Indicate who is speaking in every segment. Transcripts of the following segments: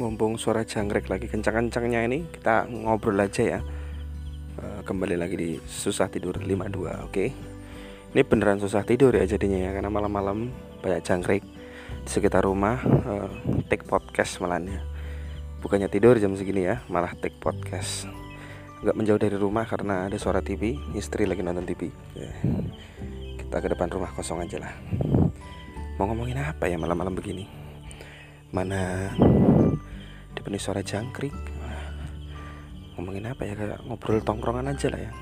Speaker 1: mumpung suara jangkrik lagi kencang-kencangnya ini kita ngobrol aja ya. Uh, kembali lagi di susah tidur 52 oke? Ini beneran susah tidur ya jadinya ya karena malam-malam banyak jangkrik di sekitar rumah uh, take podcast malahnya bukannya tidur jam segini ya malah take podcast. Nggak menjauh dari rumah karena ada suara TV istri lagi nonton TV okay. kita ke depan rumah kosong aja lah. Mau ngomongin apa ya malam-malam begini? Mana dipenuhi suara jangkrik. Ngomongin apa ya? Kayak ngobrol tongkrongan aja lah ya.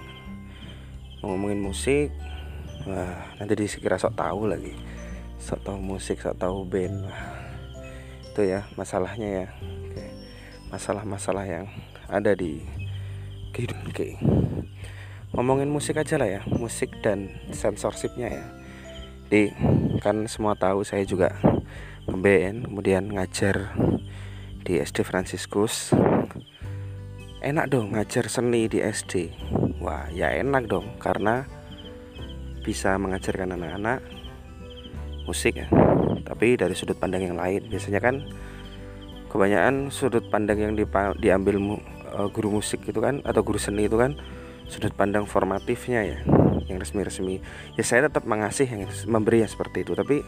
Speaker 1: Ngomongin musik. Wah nanti dikira sok tahu lagi. Sok tahu musik sok tahu band. Wah, itu ya masalahnya ya. Masalah-masalah yang ada di kehidupan kayak ngomongin musik aja lah ya. Musik dan sensorshipnya ya. Jadi kan semua tahu saya juga ngeband kemudian ngajar di SD Franciscus. Enak dong ngajar seni di SD wah ya enak dong karena bisa mengajarkan anak-anak musik ya. Tapi dari sudut pandang yang lain biasanya kan kebanyakan sudut pandang yang diambil uh, guru musik itu kan atau guru seni itu kan sudut pandang formatifnya ya yang resmi-resmi. Ya saya tetap mengasih yang memberi yang seperti itu tapi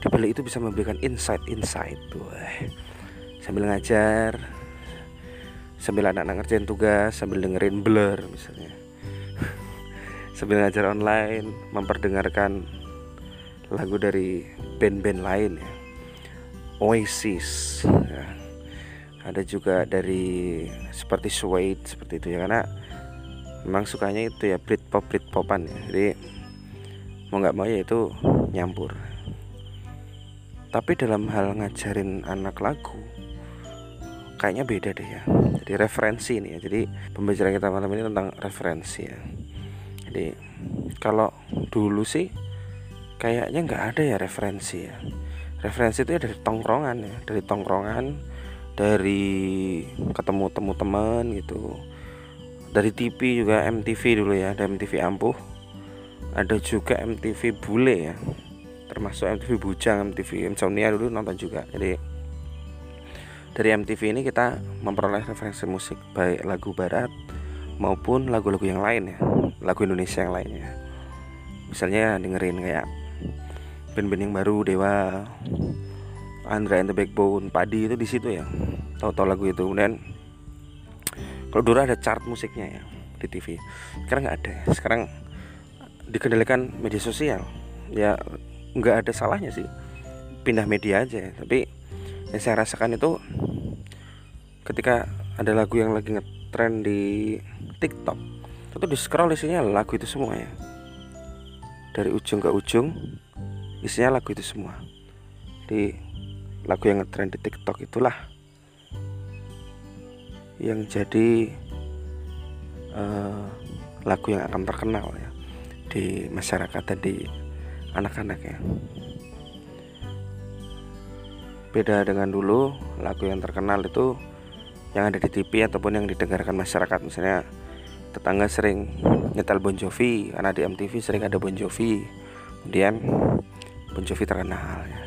Speaker 1: di balik itu bisa memberikan insight-insight tuh sambil ngajar sambil anak-anak ngerjain tugas sambil dengerin blur misalnya. Sambil ngajar online memperdengarkan lagu dari band-band lain ya. Oasis ya. ada juga dari seperti Suede seperti itu ya karena memang sukanya itu ya Britpop Britpopan ya. Jadi mau nggak mau ya itu nyampur. Tapi dalam hal ngajarin anak lagu kayaknya beda deh ya. Jadi referensi ini ya. Jadi pembicaraan kita malam ini tentang referensi ya. Jadi kalau dulu sih kayaknya nggak ada ya referensi ya. Referensi itu ya dari tongkrongan ya. Dari tongkrongan dari ketemu temu teman gitu. Dari TV juga MTV dulu ya. Ada MTV ampuh ada juga MTV bule ya. Termasuk MTV Bujang, MTV Insomnia dulu nonton juga. Jadi dari MTV ini kita memperoleh referensi musik baik lagu barat maupun lagu-lagu yang lain ya, lagu Indonesia yang lainnya. Misalnya dengerin kayak band-band yang baru Dewa, Andra and the Backbone, Padi itu di situ ya. Tahu-tahu lagu itu. Kemudian kalau dulu ada chart musiknya ya di TV. Sekarang nggak ada. Ya. Sekarang dikendalikan media sosial. Ya nggak ada salahnya sih pindah media aja tapi yang saya rasakan itu ketika ada lagu yang lagi ngetrend di TikTok itu di scroll isinya lagu itu semua ya. Dari ujung ke ujung isinya lagu itu semua. Di lagu yang ngetrend di TikTok itulah yang jadi uh, lagu yang akan terkenal ya di masyarakat dan di anak-anak ya beda dengan dulu lagu yang terkenal itu yang ada di TV ataupun yang didengarkan masyarakat. Misalnya tetangga sering nyetel Bon Jovi karena di MTV sering ada Bon Jovi. Kemudian Bon Jovi terkenal ya.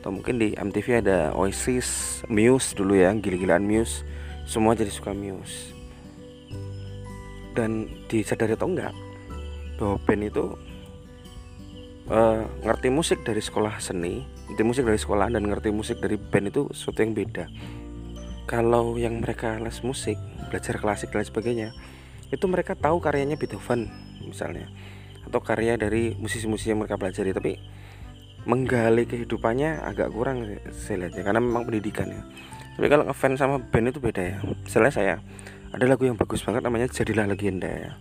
Speaker 1: Atau mungkin di MTV ada Oasis Muse dulu ya gila-gilaan Muse. Semua jadi suka Muse. Dan disadari atau enggak bahwa band itu uh, ngerti musik dari sekolah seni ngerti musik dari sekolah dan ngerti musik dari band itu sesuatu yang beda. Kalau yang mereka les musik belajar klasik dan sebagainya itu mereka tahu karyanya Beethoven misalnya. Atau karya dari musisi-musisi yang mereka pelajari tapi menggali kehidupannya agak kurang saya lihat ya karena memang pendidikan ya. Tapi kalau ngefans sama band itu beda ya. Misalnya saya ada lagu yang bagus banget namanya jadilah legenda ya.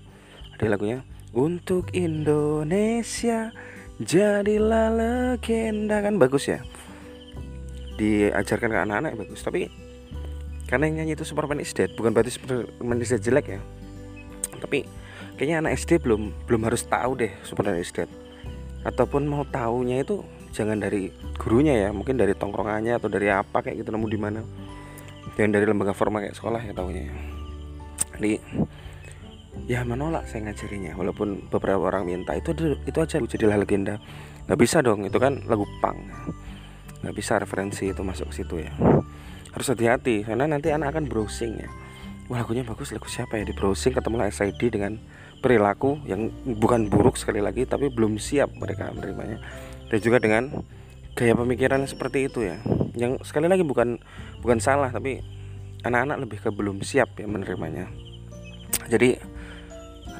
Speaker 1: Ada lagunya untuk Indonesia jadilah legenda kan bagus ya. Diajarkan ke anak-anak bagus. Tapi karena yang nyanyi itu Superman is dead bukan berarti Superman is dead jelek ya. Tapi kayaknya anak SD belum belum harus tahu deh Superman is dead. Ataupun mau tahunya itu jangan dari gurunya ya. Mungkin dari tongkrongannya atau dari apa kayak gitu nemu di mana. Yang dari lembaga formal kayak sekolah ya tahunya ya. Jadi ya menolak saya ngajarinya. Walaupun beberapa orang minta itu itu aja jadilah legenda. Nggak bisa dong itu kan lagu pang nggak bisa referensi itu masuk ke situ ya. Harus hati-hati karena nanti anak akan browsing ya. Wah lagunya bagus lagu siapa ya? Di browsing ketemulah SID dengan perilaku yang bukan buruk sekali lagi tapi belum siap mereka menerimanya. Dan juga dengan gaya pemikiran seperti itu ya. Yang sekali lagi bukan bukan salah tapi anak-anak lebih ke belum siap ya menerimanya. Jadi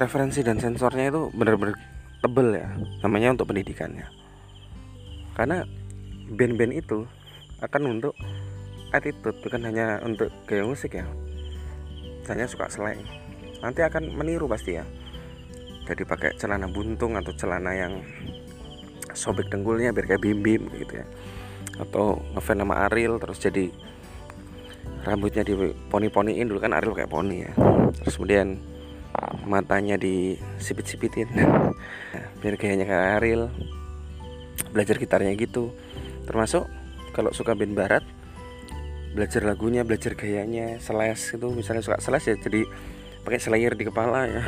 Speaker 1: referensi dan sensornya itu benar-benar tebel ya namanya untuk pendidikannya. Karena band-band itu akan untuk attitude bukan hanya untuk gaya musik ya. Hanya suka slang nanti akan meniru pasti ya. Jadi pakai celana buntung atau celana yang sobek dengkulnya biar kayak bim bim gitu ya. Atau ngefans nama Ariel terus jadi rambutnya di poni-poniin dulu kan Ariel kayak poni ya. Terus kemudian matanya disipit-sipitin. Biar kayaknya kayak Ariel belajar gitarnya gitu. Termasuk kalau suka band barat belajar lagunya belajar gayanya seles itu misalnya suka seles ya jadi pakai slayer di kepala ya.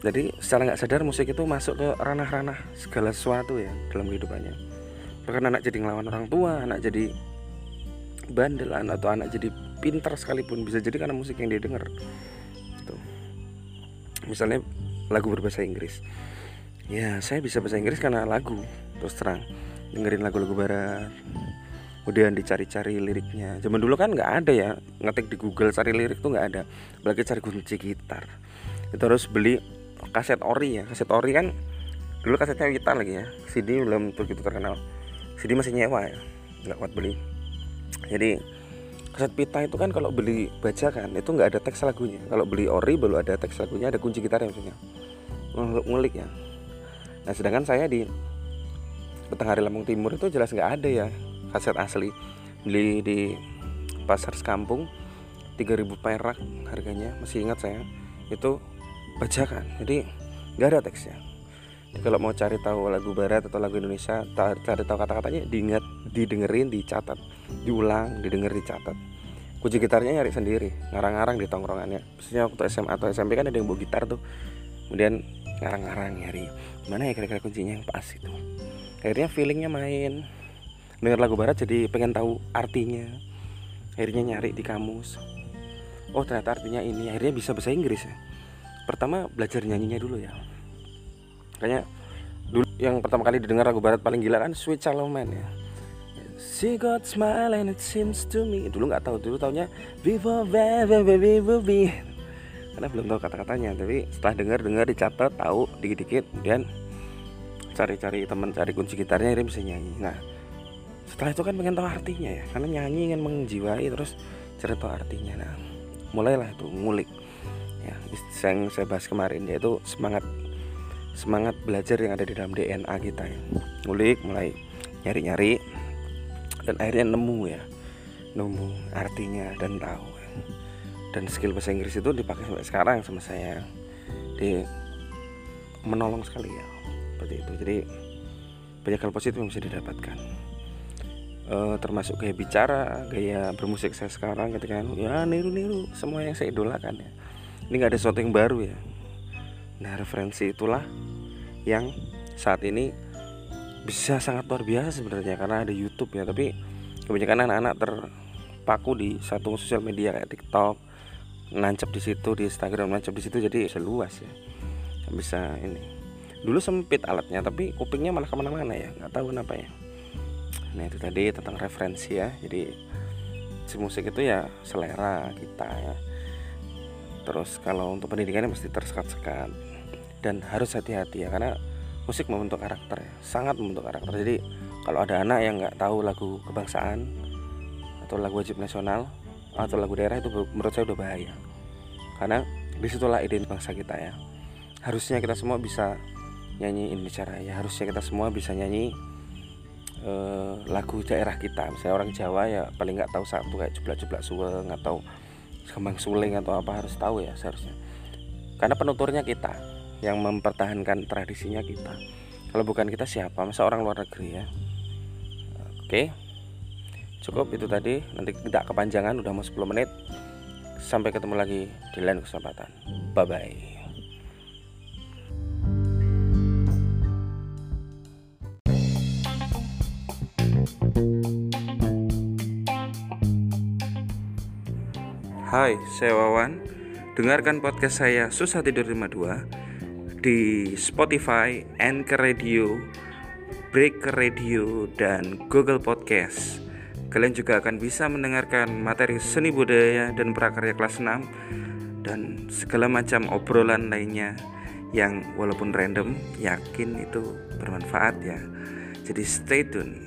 Speaker 1: Jadi secara nggak sadar musik itu masuk ke ranah-ranah segala sesuatu ya dalam kehidupannya. Bahkan anak jadi ngelawan orang tua anak jadi bandelan atau anak jadi pintar sekalipun bisa jadi karena musik yang dia dengar gitu. Misalnya lagu berbahasa Inggris. Ya saya bisa bahasa Inggris karena lagu terus terang. Dengerin lagu-lagu barat kemudian dicari-cari liriknya. Zaman dulu kan nggak ada ya ngetik di Google cari lirik tuh nggak ada. Apalagi cari kunci gitar. Itu harus beli kaset ori ya. Kaset ori kan dulu kasetnya Wita lagi ya. CD belum begitu terkenal. CD masih nyewa ya nggak kuat beli. Jadi kaset pita itu kan kalau beli baca kan itu nggak ada teks lagunya. Kalau beli ori baru ada teks lagunya ada kunci gitar maksudnya. Ngulik ya. Nah sedangkan saya di Petang Lampung Timur itu jelas nggak ada ya kaset asli. Beli di pasar sekampung 3000 perak harganya masih ingat saya. Itu bajakan jadi nggak ada teksnya kalau mau cari tahu lagu barat atau lagu Indonesia cari tahu kata-katanya diingat didengerin dicatat. Diulang didengar dicatat. Kunci gitarnya nyari sendiri ngarang-ngarang di tongkrongannya. Maksudnya waktu SMA atau SMP kan ada yang bawa gitar tuh. Kemudian ngarang-ngarang nyari. Mana ya kira-kira kuncinya? Yang pas itu. Akhirnya feelingnya main. Dengar lagu barat jadi pengen tahu artinya. Akhirnya nyari di kamus. Oh ternyata artinya ini. Akhirnya bisa bahasa Inggris ya. Pertama belajar nyanyinya dulu ya kayaknya dulu yang pertama kali didengar lagu barat paling gila kan Sweet Man ya. She got smile and it seems to me. Dulu nggak tahu, dulu taunya Vivo baby baby baby Karena belum tahu kata-katanya Tapi setelah dengar dengar dicatat tahu dikit-dikit Kemudian cari-cari teman cari kunci gitarnya akhirnya bisa nyanyi. Nah setelah itu kan pengen tahu artinya ya karena nyanyi ingin menjiwai terus cari tahu artinya. Nah mulailah itu ngulik ya. Yang saya bahas kemarin yaitu semangat semangat belajar yang ada di dalam DNA kita ya ngulik mulai nyari-nyari dan akhirnya nemu ya nemu artinya dan tahu ya. dan skill bahasa Inggris itu dipakai sampai sekarang sama saya di menolong sekali ya seperti itu jadi banyak hal positif yang bisa didapatkan uh, termasuk gaya bicara, gaya bermusik saya sekarang ketika ya niru-niru semua yang saya idolakan ya. Ini nggak ada sesuatu yang baru ya. Nah referensi itulah yang saat ini bisa sangat luar biasa sebenarnya karena ada YouTube ya. Tapi kebanyakan anak-anak terpaku di satu sosial media kayak TikTok, nancap di situ di Instagram, nancap di situ jadi seluas ya. Bisa ini. Dulu sempit alatnya tapi kupingnya malah ke mana-mana ya, nggak tahu kenapa ya nah itu tadi tentang referensi ya jadi si musik itu ya selera kita ya terus kalau untuk pendidikannya mesti tersekat-sekat. Dan harus hati-hati ya karena musik membentuk karakter ya sangat membentuk karakter. Jadi kalau ada anak yang nggak tahu lagu kebangsaan atau lagu wajib nasional atau lagu daerah itu menurut saya udah bahaya. Karena di situlah ide bangsa kita ya. Harusnya kita semua bisa nyanyi Indonesia Raya harusnya kita semua bisa nyanyi uh, lagu daerah kita. Misalnya orang Jawa ya paling nggak tahu satu kayak jeblak-jeblak suweng atau kembang suling atau apa harus tahu ya seharusnya. Karena penuturnya kita yang mempertahankan tradisinya kita. Kalau bukan kita siapa? Masa orang luar negeri ya? Oke. Cukup itu tadi. Nanti tidak kepanjangan udah mau 10 menit. Sampai ketemu lagi di lain kesempatan. Bye bye Hai, saya Wawan. Dengarkan podcast saya Susah Tidur 52 di Spotify, Anchor Radio, Break Radio, dan Google Podcast. Kalian juga akan bisa mendengarkan materi seni budaya dan prakarya kelas 6 dan segala macam obrolan lainnya yang walaupun random yakin itu bermanfaat ya. Jadi stay tune.